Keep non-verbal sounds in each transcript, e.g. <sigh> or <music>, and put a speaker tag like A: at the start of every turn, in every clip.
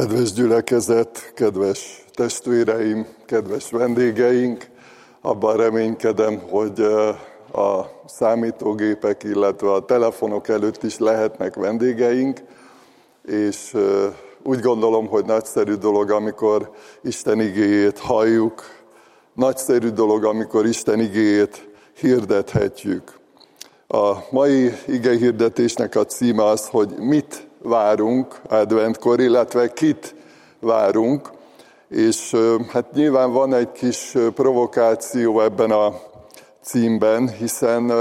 A: Kedves gyülekezet, kedves testvéreim, kedves vendégeink, abban reménykedem, hogy a számítógépek, illetve a telefonok előtt is lehetnek vendégeink, és úgy gondolom, hogy nagyszerű dolog, amikor Isten igéjét halljuk, nagyszerű dolog, amikor Isten igéjét hirdethetjük. A mai igehirdetésnek a címe az, hogy mit várunk adventkor, illetve kit várunk. És hát nyilván van egy kis provokáció ebben a címben, hiszen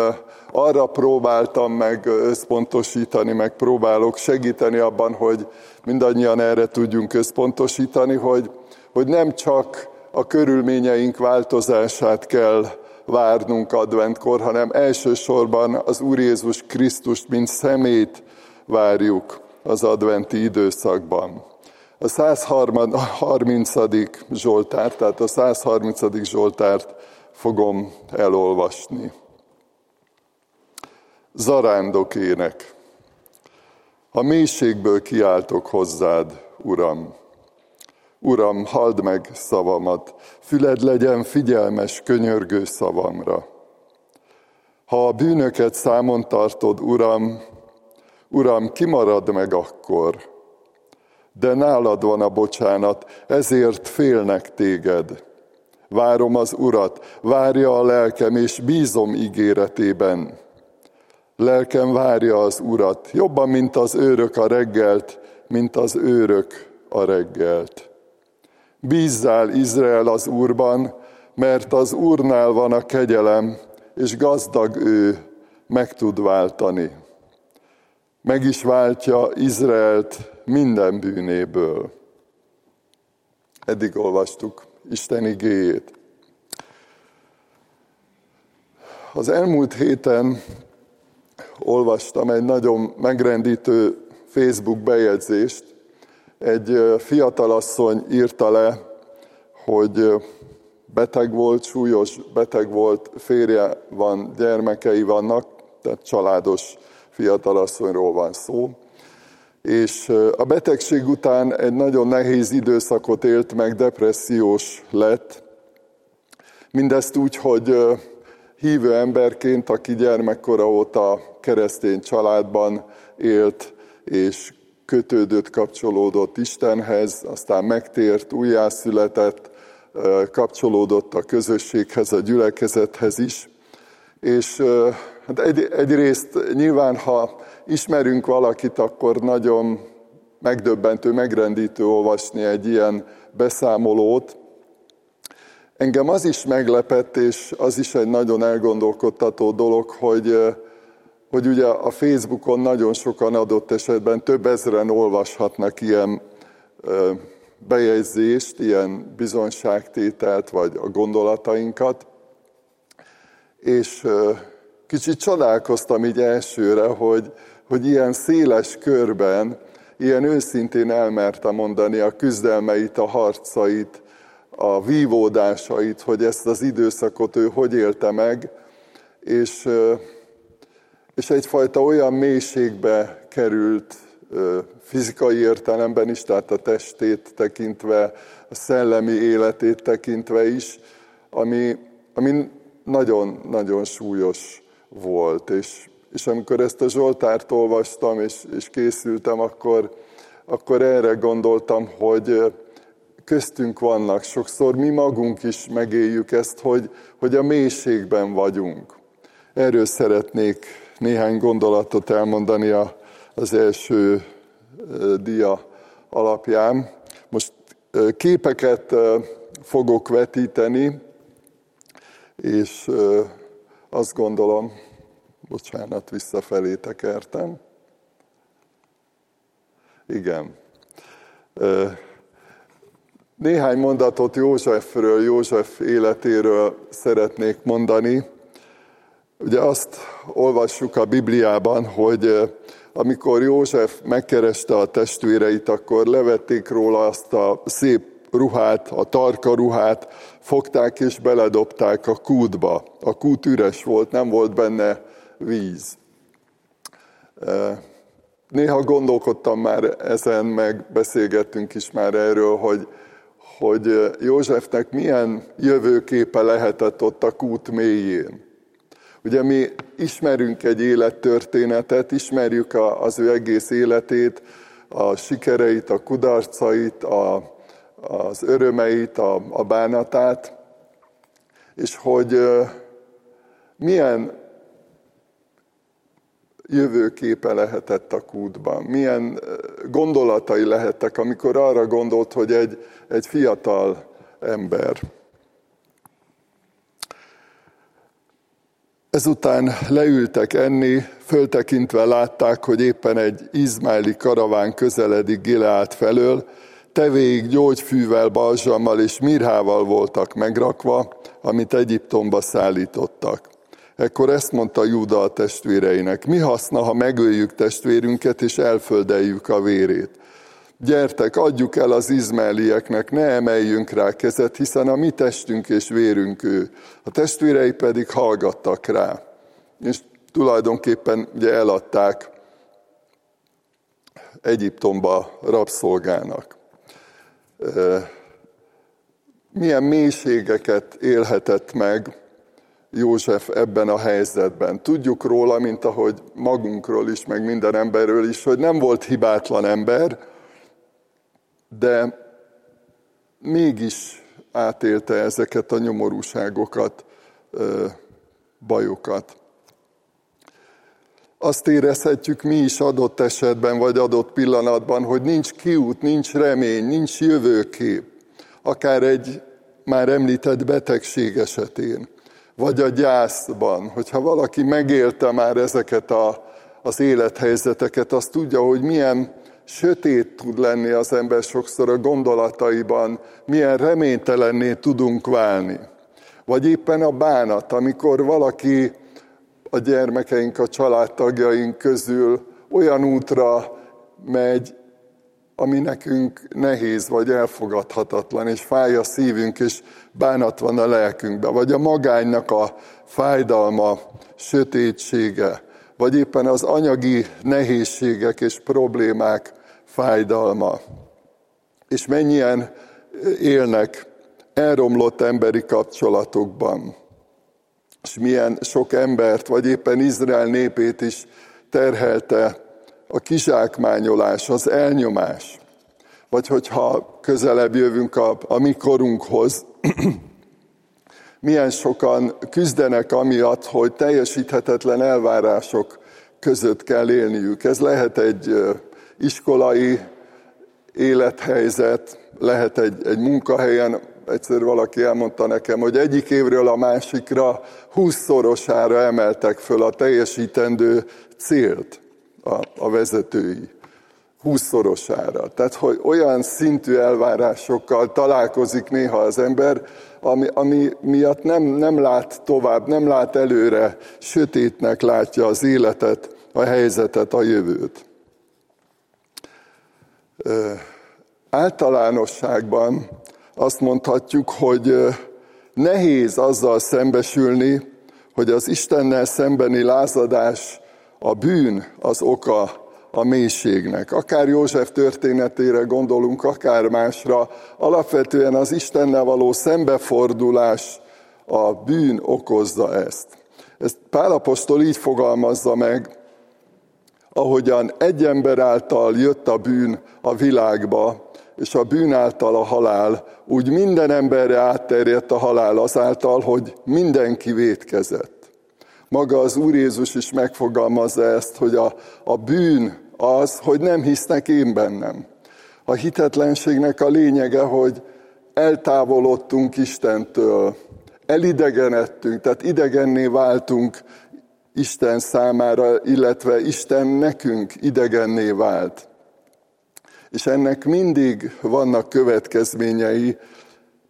A: arra próbáltam meg összpontosítani, meg próbálok segíteni abban, hogy mindannyian erre tudjunk összpontosítani, hogy, hogy nem csak a körülményeink változását kell várnunk adventkor, hanem elsősorban az Úr Jézus Krisztust, mint szemét várjuk az adventi időszakban. A 130. Zsoltár, tehát a 130. Zsoltárt fogom elolvasni. Zarándok ének. A mélységből kiáltok hozzád, Uram. Uram, halld meg szavamat, füled legyen figyelmes, könyörgő szavamra. Ha a bűnöket számon tartod, Uram, Uram, kimarad meg akkor, de nálad van a bocsánat, ezért félnek téged. Várom az Urat, várja a lelkem, és bízom ígéretében. Lelkem várja az Urat, jobban, mint az őrök a reggelt, mint az őrök a reggelt. Bízzál Izrael az Úrban, mert az Úrnál van a kegyelem, és gazdag ő meg tud váltani meg is váltja Izraelt minden bűnéből. Eddig olvastuk Isten igéjét. Az elmúlt héten olvastam egy nagyon megrendítő Facebook bejegyzést. Egy fiatalasszony írta le, hogy beteg volt, súlyos beteg volt, férje van, gyermekei vannak, tehát családos fiatalasszonyról van szó, és a betegség után egy nagyon nehéz időszakot élt meg, depressziós lett. Mindezt úgy, hogy hívő emberként, aki gyermekkora óta keresztény családban élt, és kötődött, kapcsolódott Istenhez, aztán megtért, újjászületett, kapcsolódott a közösséghez, a gyülekezethez is. És Hát egy, egyrészt nyilván, ha ismerünk valakit, akkor nagyon megdöbbentő, megrendítő olvasni egy ilyen beszámolót. Engem az is meglepett, és az is egy nagyon elgondolkodtató dolog, hogy, hogy ugye a Facebookon nagyon sokan adott esetben több ezeren olvashatnak ilyen bejegyzést, ilyen bizonságtételt, vagy a gondolatainkat. És Kicsit csodálkoztam így elsőre, hogy, hogy ilyen széles körben, ilyen őszintén elmerte mondani a küzdelmeit, a harcait, a vívódásait, hogy ezt az időszakot ő hogy élte meg, és, és egyfajta olyan mélységbe került fizikai értelemben is, tehát a testét tekintve, a szellemi életét tekintve is, ami, ami nagyon-nagyon súlyos volt. És, és amikor ezt a Zsoltárt olvastam és, és készültem, akkor, akkor erre gondoltam, hogy köztünk vannak. Sokszor mi magunk is megéljük ezt, hogy, hogy a mélységben vagyunk. Erről szeretnék néhány gondolatot elmondani a, az első dia alapján. Most képeket fogok vetíteni, és azt gondolom, bocsánat, visszafelé tekertem. Igen. Néhány mondatot Józsefről, József életéről szeretnék mondani. Ugye azt olvassuk a Bibliában, hogy amikor József megkereste a testvéreit, akkor levették róla azt a szép ruhát, a tarka ruhát, fogták és beledobták a kútba. A kút üres volt, nem volt benne víz. néha gondolkodtam már ezen, meg beszélgettünk is már erről, hogy, hogy Józsefnek milyen jövőképe lehetett ott a kút mélyén. Ugye mi ismerünk egy élettörténetet, ismerjük az ő egész életét, a sikereit, a kudarcait, a, az örömeit, a, a bánatát, és hogy milyen jövőképe lehetett a kútban, milyen gondolatai lehettek, amikor arra gondolt, hogy egy, egy fiatal ember. Ezután leültek enni, föltekintve látták, hogy éppen egy izmáli karaván közeledik Gileát felől, tevéig gyógyfűvel, balzsammal és mirhával voltak megrakva, amit Egyiptomba szállítottak. Ekkor ezt mondta Júda a testvéreinek, mi haszna, ha megöljük testvérünket és elföldeljük a vérét? Gyertek, adjuk el az izmaelieknek, ne emeljünk rá kezet, hiszen a mi testünk és vérünk ő. A testvérei pedig hallgattak rá. És tulajdonképpen ugye eladták Egyiptomba rabszolgának. Milyen mélységeket élhetett meg József ebben a helyzetben. Tudjuk róla, mint ahogy magunkról is, meg minden emberről is, hogy nem volt hibátlan ember, de mégis átélte ezeket a nyomorúságokat, bajokat. Azt érezhetjük mi is adott esetben, vagy adott pillanatban, hogy nincs kiút, nincs remény, nincs jövőkép. Akár egy már említett betegség esetén, vagy a gyászban, hogyha valaki megélte már ezeket a, az élethelyzeteket, azt tudja, hogy milyen sötét tud lenni az ember sokszor a gondolataiban, milyen reménytelenné tudunk válni. Vagy éppen a bánat, amikor valaki a gyermekeink, a családtagjaink közül olyan útra megy, ami nekünk nehéz vagy elfogadhatatlan, és fáj a szívünk, és bánat van a lelkünkben, vagy a magánynak a fájdalma, sötétsége, vagy éppen az anyagi nehézségek és problémák fájdalma. És mennyien élnek elromlott emberi kapcsolatokban. És milyen sok embert, vagy éppen Izrael népét is terhelte a kizsákmányolás, az elnyomás. Vagy hogyha közelebb jövünk a, a mi korunkhoz, <clears throat> milyen sokan küzdenek amiatt, hogy teljesíthetetlen elvárások között kell élniük. Ez lehet egy iskolai élethelyzet, lehet egy, egy munkahelyen, egyszer valaki elmondta nekem, hogy egyik évről a másikra húszszorosára emeltek föl a teljesítendő célt a, a vezetői. Húszszorosára. Tehát, hogy olyan szintű elvárásokkal találkozik néha az ember, ami, ami miatt nem, nem lát tovább, nem lát előre, sötétnek látja az életet, a helyzetet, a jövőt általánosságban azt mondhatjuk, hogy nehéz azzal szembesülni, hogy az Istennel szembeni lázadás, a bűn az oka a mélységnek. Akár József történetére gondolunk, akár másra, alapvetően az Istennel való szembefordulás, a bűn okozza ezt. Ezt Pálapostól így fogalmazza meg, ahogyan egy ember által jött a bűn a világba, és a bűn által a halál, úgy minden emberre átterjedt a halál azáltal, hogy mindenki vétkezett. Maga az Úr Jézus is megfogalmazza ezt, hogy a, a bűn az, hogy nem hisznek én bennem. A hitetlenségnek a lényege, hogy eltávolodtunk Istentől, elidegenedtünk, tehát idegenné váltunk Isten számára, illetve Isten nekünk idegenné vált. És ennek mindig vannak következményei,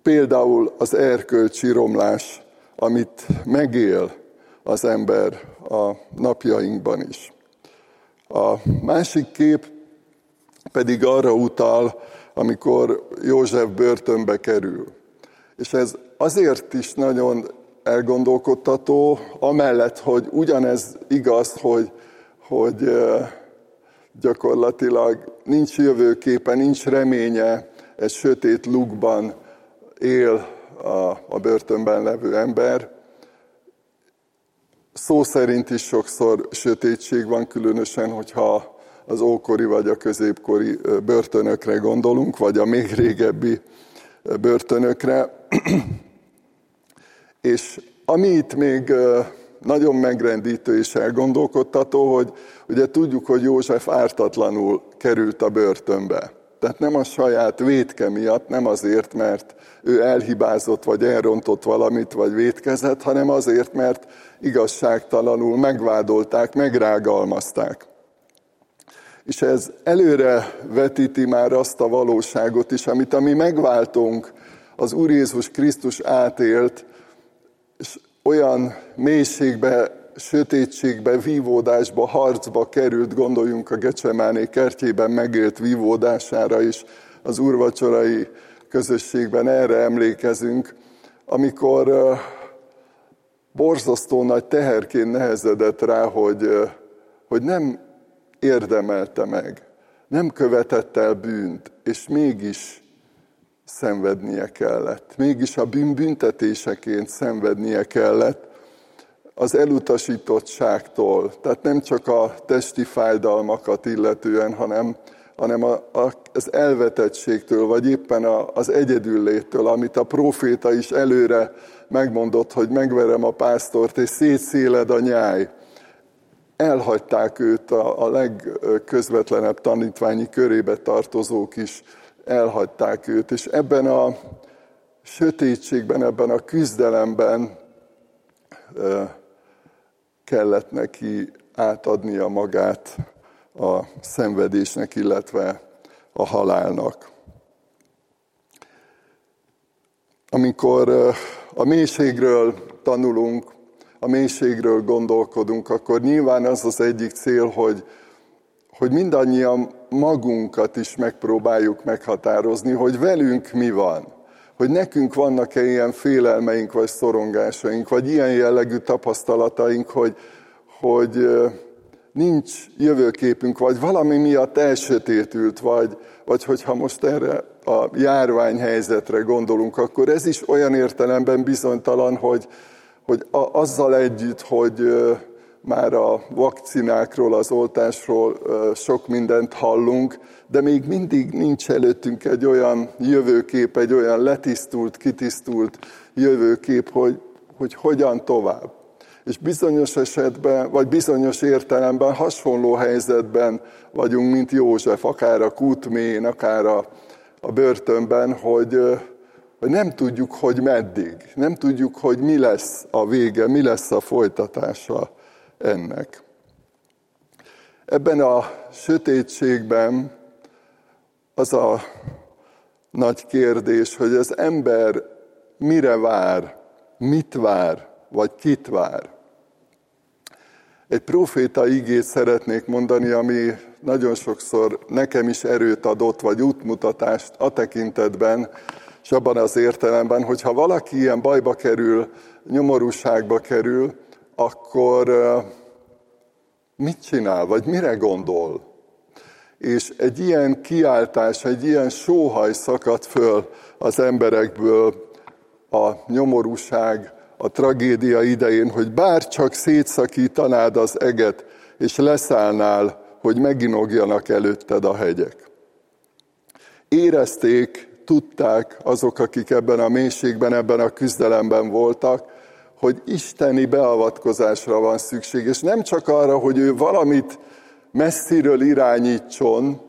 A: például az erkölcsi romlás, amit megél az ember a napjainkban is. A másik kép pedig arra utal, amikor József börtönbe kerül. És ez azért is nagyon elgondolkodtató, amellett, hogy ugyanez igaz, hogy, hogy gyakorlatilag nincs jövőképe, nincs reménye, egy sötét lukban él a, a börtönben levő ember. Szó szerint is sokszor sötétség van, különösen, hogyha az ókori vagy a középkori börtönökre gondolunk, vagy a még régebbi börtönökre. És ami itt még nagyon megrendítő és elgondolkodtató, hogy ugye tudjuk, hogy József ártatlanul került a börtönbe. Tehát nem a saját vétke miatt, nem azért, mert ő elhibázott, vagy elrontott valamit, vagy vétkezett, hanem azért, mert igazságtalanul megvádolták, megrágalmazták. És ez előre vetíti már azt a valóságot is, amit a mi megváltunk, az Úr Jézus Krisztus átélt, és olyan mélységbe, sötétségbe, vívódásba, harcba került, gondoljunk a Gecsemáné kertjében megélt vívódására is, az úrvacsorai közösségben erre emlékezünk, amikor borzasztó nagy teherként nehezedett rá, hogy, hogy nem érdemelte meg, nem követett el bűnt, és mégis szenvednie kellett. Mégis a bűn büntetéseként szenvednie kellett az elutasítottságtól. Tehát nem csak a testi fájdalmakat illetően, hanem, hanem a, a, az elvetettségtől, vagy éppen a, az egyedülléttől, amit a proféta is előre megmondott, hogy megverem a pásztort, és szétszéled a nyáj. Elhagyták őt a, a legközvetlenebb tanítványi körébe tartozók is, elhagyták őt, és ebben a sötétségben, ebben a küzdelemben kellett neki átadnia magát a szenvedésnek, illetve a halálnak. Amikor a mélységről tanulunk, a mélységről gondolkodunk, akkor nyilván az az egyik cél, hogy, hogy mindannyian magunkat is megpróbáljuk meghatározni, hogy velünk mi van. Hogy nekünk vannak-e ilyen félelmeink, vagy szorongásaink, vagy ilyen jellegű tapasztalataink, hogy, hogy nincs jövőképünk, vagy valami miatt elsötétült, vagy, vagy hogyha most erre a járványhelyzetre gondolunk, akkor ez is olyan értelemben bizonytalan, hogy, hogy a, azzal együtt, hogy már a vakcinákról, az oltásról sok mindent hallunk, de még mindig nincs előttünk egy olyan jövőkép, egy olyan letisztult, kitisztult jövőkép, hogy, hogy hogyan tovább. És bizonyos esetben, vagy bizonyos értelemben hasonló helyzetben vagyunk, mint József, akár a kútmén, akár a, a börtönben, hogy, hogy nem tudjuk, hogy meddig, nem tudjuk, hogy mi lesz a vége, mi lesz a folytatása ennek. Ebben a sötétségben az a nagy kérdés, hogy az ember mire vár, mit vár, vagy kit vár. Egy proféta igét szeretnék mondani, ami nagyon sokszor nekem is erőt adott, vagy útmutatást a tekintetben, és abban az értelemben, hogy ha valaki ilyen bajba kerül, nyomorúságba kerül, akkor mit csinál, vagy mire gondol? És egy ilyen kiáltás, egy ilyen sóhaj szakadt föl az emberekből a nyomorúság, a tragédia idején, hogy bár csak szétszakítanád az eget, és leszállnál, hogy meginogjanak előtted a hegyek. Érezték, tudták azok, akik ebben a mélységben, ebben a küzdelemben voltak, hogy isteni beavatkozásra van szükség, és nem csak arra, hogy ő valamit messziről irányítson,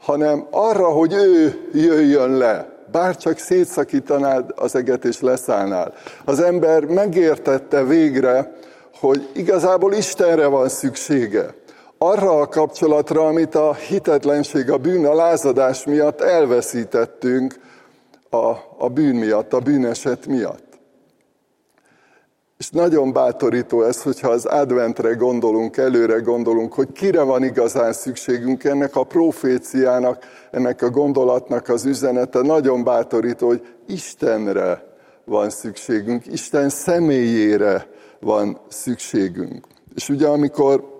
A: hanem arra, hogy ő jöjjön le, bár csak szétszakítanád az eget és leszállnál. Az ember megértette végre, hogy igazából Istenre van szüksége. Arra a kapcsolatra, amit a hitetlenség, a bűn, a lázadás miatt elveszítettünk a, a bűn miatt, a bűneset miatt. És nagyon bátorító ez, hogyha az adventre gondolunk, előre gondolunk, hogy kire van igazán szükségünk ennek a proféciának, ennek a gondolatnak az üzenete. Nagyon bátorító, hogy Istenre van szükségünk, Isten személyére van szükségünk. És ugye amikor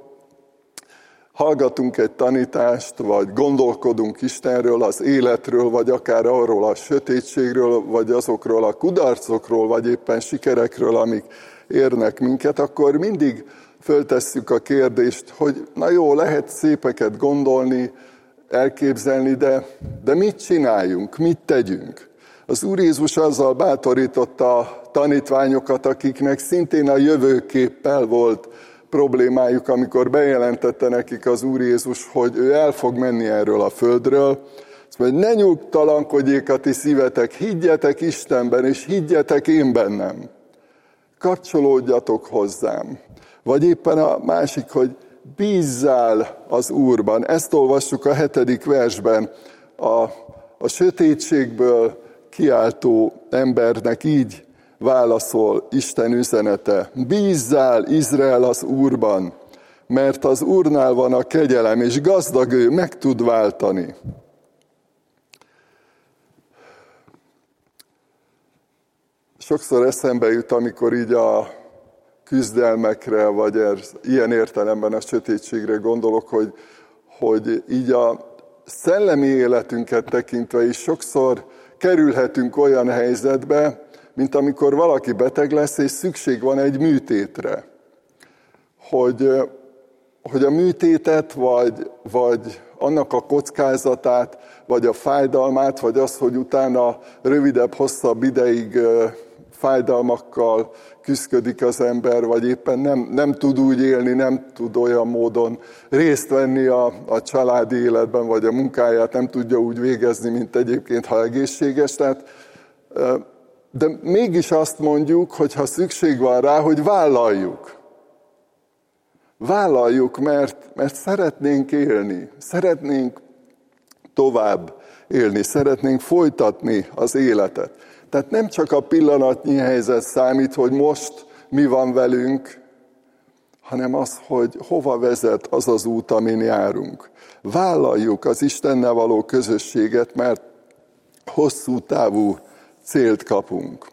A: hallgatunk egy tanítást, vagy gondolkodunk Istenről, az életről, vagy akár arról a sötétségről, vagy azokról a kudarcokról, vagy éppen sikerekről, amik érnek minket, akkor mindig föltesszük a kérdést, hogy na jó, lehet szépeket gondolni, elképzelni, de, de mit csináljunk, mit tegyünk? Az Úr Jézus azzal bátorította a tanítványokat, akiknek szintén a jövőképpel volt problémájuk, amikor bejelentette nekik az Úr Jézus, hogy ő el fog menni erről a földről, azt mondja, ne nyugtalankodjék a ti szívetek, higgyetek Istenben, és higgyetek én bennem. Kapcsolódjatok hozzám. Vagy éppen a másik, hogy bízzál az Úrban. Ezt olvassuk a hetedik versben. A, a sötétségből kiáltó embernek így válaszol Isten üzenete. Bízzál Izrael az Úrban, mert az Úrnál van a kegyelem, és gazdag ő meg tud váltani. Sokszor eszembe jut, amikor így a küzdelmekre, vagy er, ilyen értelemben a sötétségre gondolok, hogy, hogy így a szellemi életünket tekintve is sokszor kerülhetünk olyan helyzetbe, mint amikor valaki beteg lesz, és szükség van egy műtétre. Hogy, hogy a műtétet, vagy, vagy annak a kockázatát, vagy a fájdalmát, vagy az, hogy utána rövidebb, hosszabb ideig fájdalmakkal küzdik az ember, vagy éppen nem, nem tud úgy élni, nem tud olyan módon részt venni a, a családi életben, vagy a munkáját nem tudja úgy végezni, mint egyébként, ha egészséges. Tehát de mégis azt mondjuk, hogy ha szükség van rá, hogy vállaljuk. Vállaljuk, mert, mert szeretnénk élni, szeretnénk tovább élni, szeretnénk folytatni az életet. Tehát nem csak a pillanatnyi helyzet számít, hogy most mi van velünk, hanem az, hogy hova vezet az az út, amin járunk. Vállaljuk az Istennel való közösséget, mert hosszú távú célt kapunk.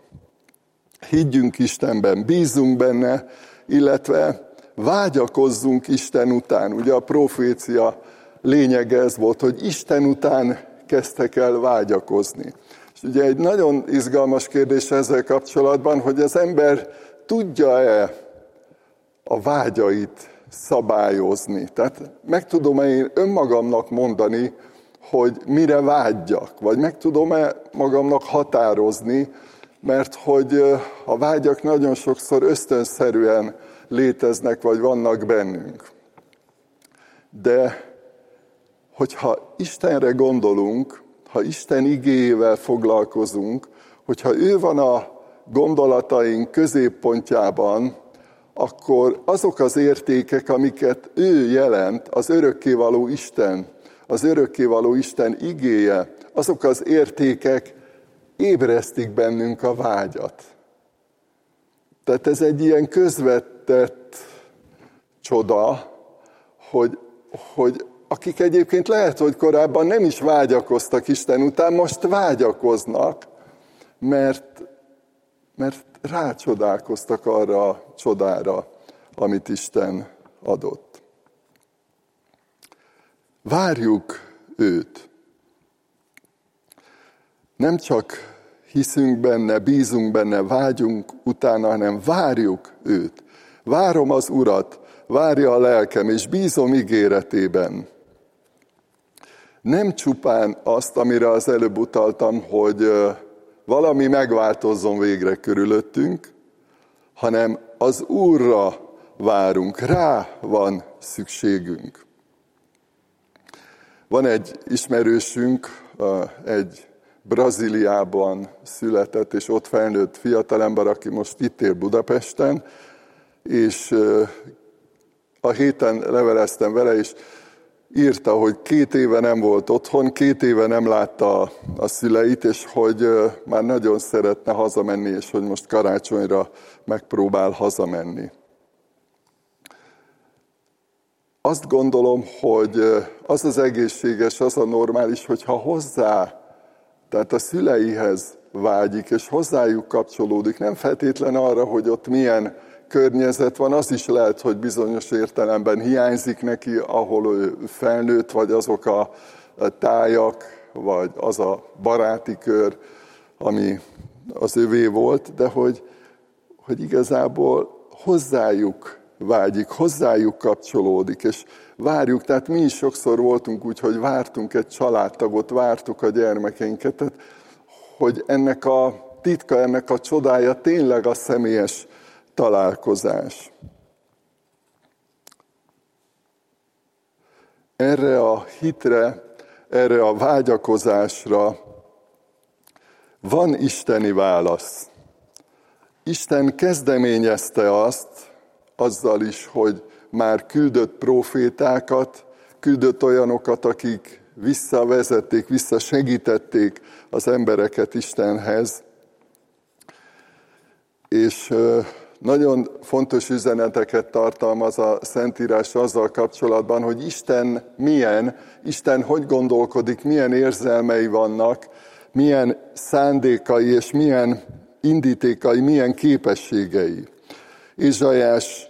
A: Higgyünk Istenben, bízunk benne, illetve vágyakozzunk Isten után. Ugye a profécia lényege ez volt, hogy Isten után kezdtek el vágyakozni. És ugye egy nagyon izgalmas kérdés ezzel kapcsolatban, hogy az ember tudja-e a vágyait szabályozni. Tehát meg tudom-e én önmagamnak mondani, hogy mire vágyjak, vagy meg tudom-e magamnak határozni, mert hogy a vágyak nagyon sokszor ösztönszerűen léteznek, vagy vannak bennünk. De hogyha Istenre gondolunk, ha Isten igéjével foglalkozunk, hogyha ő van a gondolataink középpontjában, akkor azok az értékek, amiket ő jelent, az örökkévaló Isten az örökkévaló Isten igéje, azok az értékek ébresztik bennünk a vágyat. Tehát ez egy ilyen közvetett csoda, hogy, hogy akik egyébként lehet, hogy korábban nem is vágyakoztak Isten után, most vágyakoznak, mert, mert rácsodálkoztak arra a csodára, amit Isten adott. Várjuk őt. Nem csak hiszünk benne, bízunk benne, vágyunk utána, hanem várjuk őt. Várom az Urat, várja a lelkem, és bízom ígéretében. Nem csupán azt, amire az előbb utaltam, hogy valami megváltozzon végre körülöttünk, hanem az Úrra várunk, rá van szükségünk. Van egy ismerősünk, egy Brazíliában született és ott felnőtt fiatalember, aki most itt él Budapesten, és a héten leveleztem vele, és írta, hogy két éve nem volt otthon, két éve nem látta a szüleit, és hogy már nagyon szeretne hazamenni, és hogy most karácsonyra megpróbál hazamenni. Azt gondolom, hogy az az egészséges, az a normális, hogyha hozzá, tehát a szüleihez vágyik, és hozzájuk kapcsolódik, nem feltétlen arra, hogy ott milyen környezet van, az is lehet, hogy bizonyos értelemben hiányzik neki, ahol ő felnőtt, vagy azok a tájak, vagy az a baráti kör, ami az övé volt, de hogy, hogy igazából hozzájuk vágyik, hozzájuk kapcsolódik, és várjuk, tehát mi is sokszor voltunk úgy, hogy vártunk egy családtagot, vártuk a gyermekeinket, tehát, hogy ennek a titka, ennek a csodája tényleg a személyes találkozás. Erre a hitre, erre a vágyakozásra van isteni válasz. Isten kezdeményezte azt, azzal is, hogy már küldött profétákat, küldött olyanokat, akik visszavezették, visszasegítették az embereket Istenhez. És nagyon fontos üzeneteket tartalmaz a Szentírás azzal kapcsolatban, hogy Isten milyen, Isten hogy gondolkodik, milyen érzelmei vannak, milyen szándékai és milyen indítékai, milyen képességei. Izsajás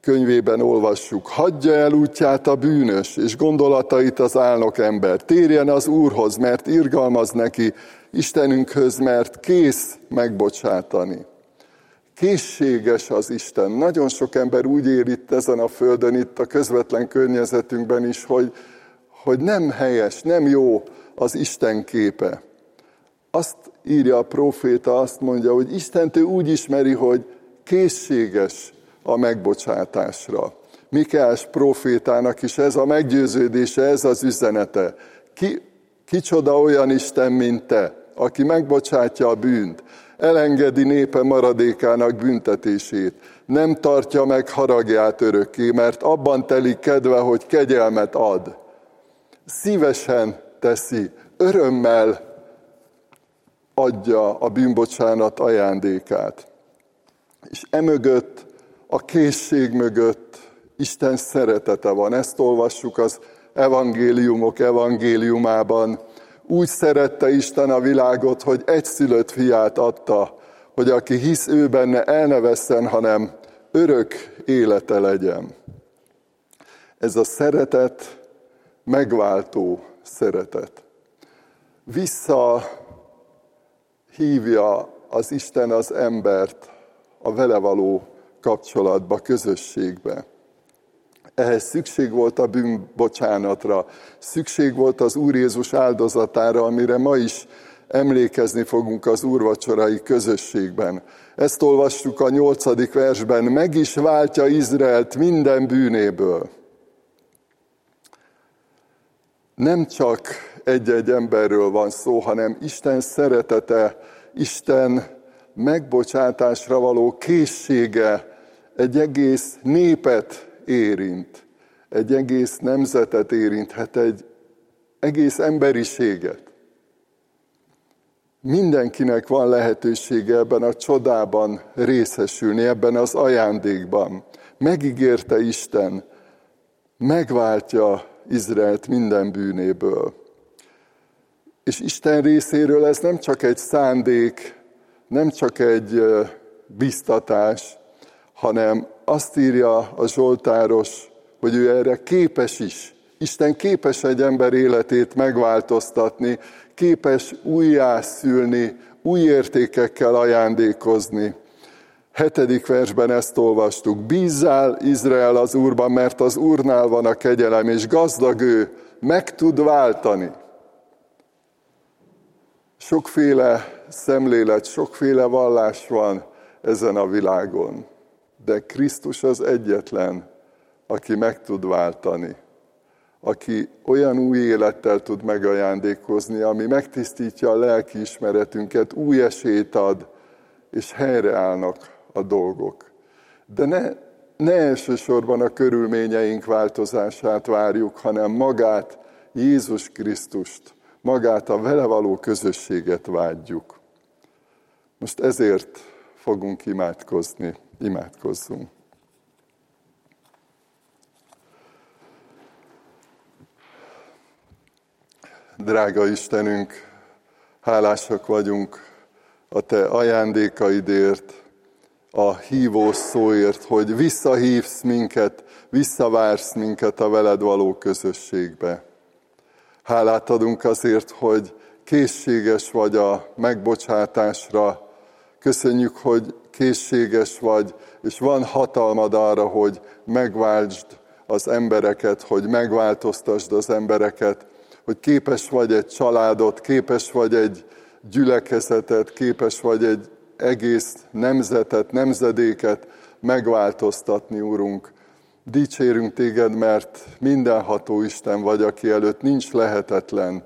A: könyvében olvassuk, hagyja el útját a bűnös, és gondolatait az álnok ember. Térjen az Úrhoz, mert irgalmaz neki, Istenünkhöz, mert kész megbocsátani. Készséges az Isten. Nagyon sok ember úgy él itt ezen a földön, itt a közvetlen környezetünkben is, hogy, hogy nem helyes, nem jó az Isten képe. Azt írja a proféta, azt mondja, hogy Istent ő úgy ismeri, hogy készséges a megbocsátásra. Mikeás profétának is ez a meggyőződése, ez az üzenete. Ki, kicsoda olyan Isten, mint te, aki megbocsátja a bűnt, elengedi népe maradékának büntetését, nem tartja meg haragját örökké, mert abban telik kedve, hogy kegyelmet ad. Szívesen teszi, örömmel adja a bűnbocsánat ajándékát. És emögött a készség mögött Isten szeretete van. Ezt olvassuk az evangéliumok evangéliumában. Úgy szerette Isten a világot, hogy egyszülött fiát adta, hogy aki hisz ő benne, el ne vesszen, hanem örök élete legyen. Ez a szeretet megváltó szeretet. Vissza hívja az Isten az embert a vele való kapcsolatba, közösségbe. Ehhez szükség volt a bűnbocsánatra, szükség volt az Úr Jézus áldozatára, amire ma is emlékezni fogunk az úrvacsorai közösségben. Ezt olvassuk a nyolcadik versben, meg is váltja Izraelt minden bűnéből. Nem csak egy-egy emberről van szó, hanem Isten szeretete, Isten megbocsátásra való készsége egy egész népet érint, egy egész nemzetet érinthet, egy egész emberiséget. Mindenkinek van lehetősége ebben a csodában részesülni, ebben az ajándékban. Megígérte Isten, megváltja Izraelt minden bűnéből. És Isten részéről ez nem csak egy szándék, nem csak egy biztatás, hanem azt írja a Zsoltáros, hogy ő erre képes is. Isten képes egy ember életét megváltoztatni, képes újjászülni, új értékekkel ajándékozni. Hetedik versben ezt olvastuk. Bízzál Izrael az Úrban, mert az Úrnál van a kegyelem, és gazdag ő, meg tud váltani. Sokféle szemlélet, sokféle vallás van ezen a világon de Krisztus az egyetlen, aki meg tud váltani, aki olyan új élettel tud megajándékozni, ami megtisztítja a lelki ismeretünket, új esélyt ad, és helyreállnak a dolgok. De ne, ne elsősorban a körülményeink változását várjuk, hanem magát, Jézus Krisztust, magát a vele való közösséget vágyjuk. Most ezért fogunk imádkozni. Imádkozzunk. Drága Istenünk, hálásak vagyunk a Te ajándékaidért, a hívó szóért, hogy visszahívsz minket, visszavársz minket a veled való közösségbe. Hálát adunk azért, hogy készséges vagy a megbocsátásra. Köszönjük, hogy készséges vagy, és van hatalmad arra, hogy megváltsd az embereket, hogy megváltoztasd az embereket, hogy képes vagy egy családot, képes vagy egy gyülekezetet, képes vagy egy egész nemzetet, nemzedéket megváltoztatni, Úrunk. Dicsérünk téged, mert mindenható Isten vagy, aki előtt nincs lehetetlen.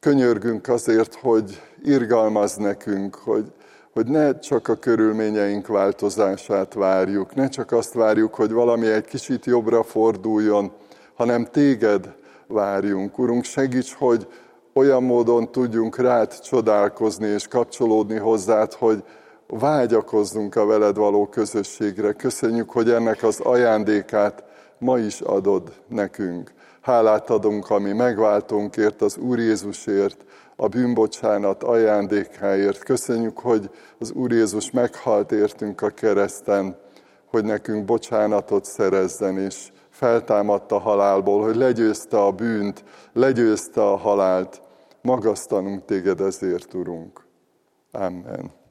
A: Könyörgünk azért, hogy irgalmaz nekünk, hogy, hogy ne csak a körülményeink változását várjuk, ne csak azt várjuk, hogy valami egy kicsit jobbra forduljon, hanem téged várjunk. Urunk, segíts, hogy olyan módon tudjunk rád csodálkozni és kapcsolódni hozzád, hogy vágyakozzunk a veled való közösségre. Köszönjük, hogy ennek az ajándékát ma is adod nekünk. Hálát adunk, ami megváltónkért, az Úr Jézusért, a bűnbocsánat ajándékáért. Köszönjük, hogy az Úr Jézus meghalt értünk a kereszten, hogy nekünk bocsánatot szerezzen, és feltámadta halálból, hogy legyőzte a bűnt, legyőzte a halált. Magasztanunk téged ezért, Urunk. Amen.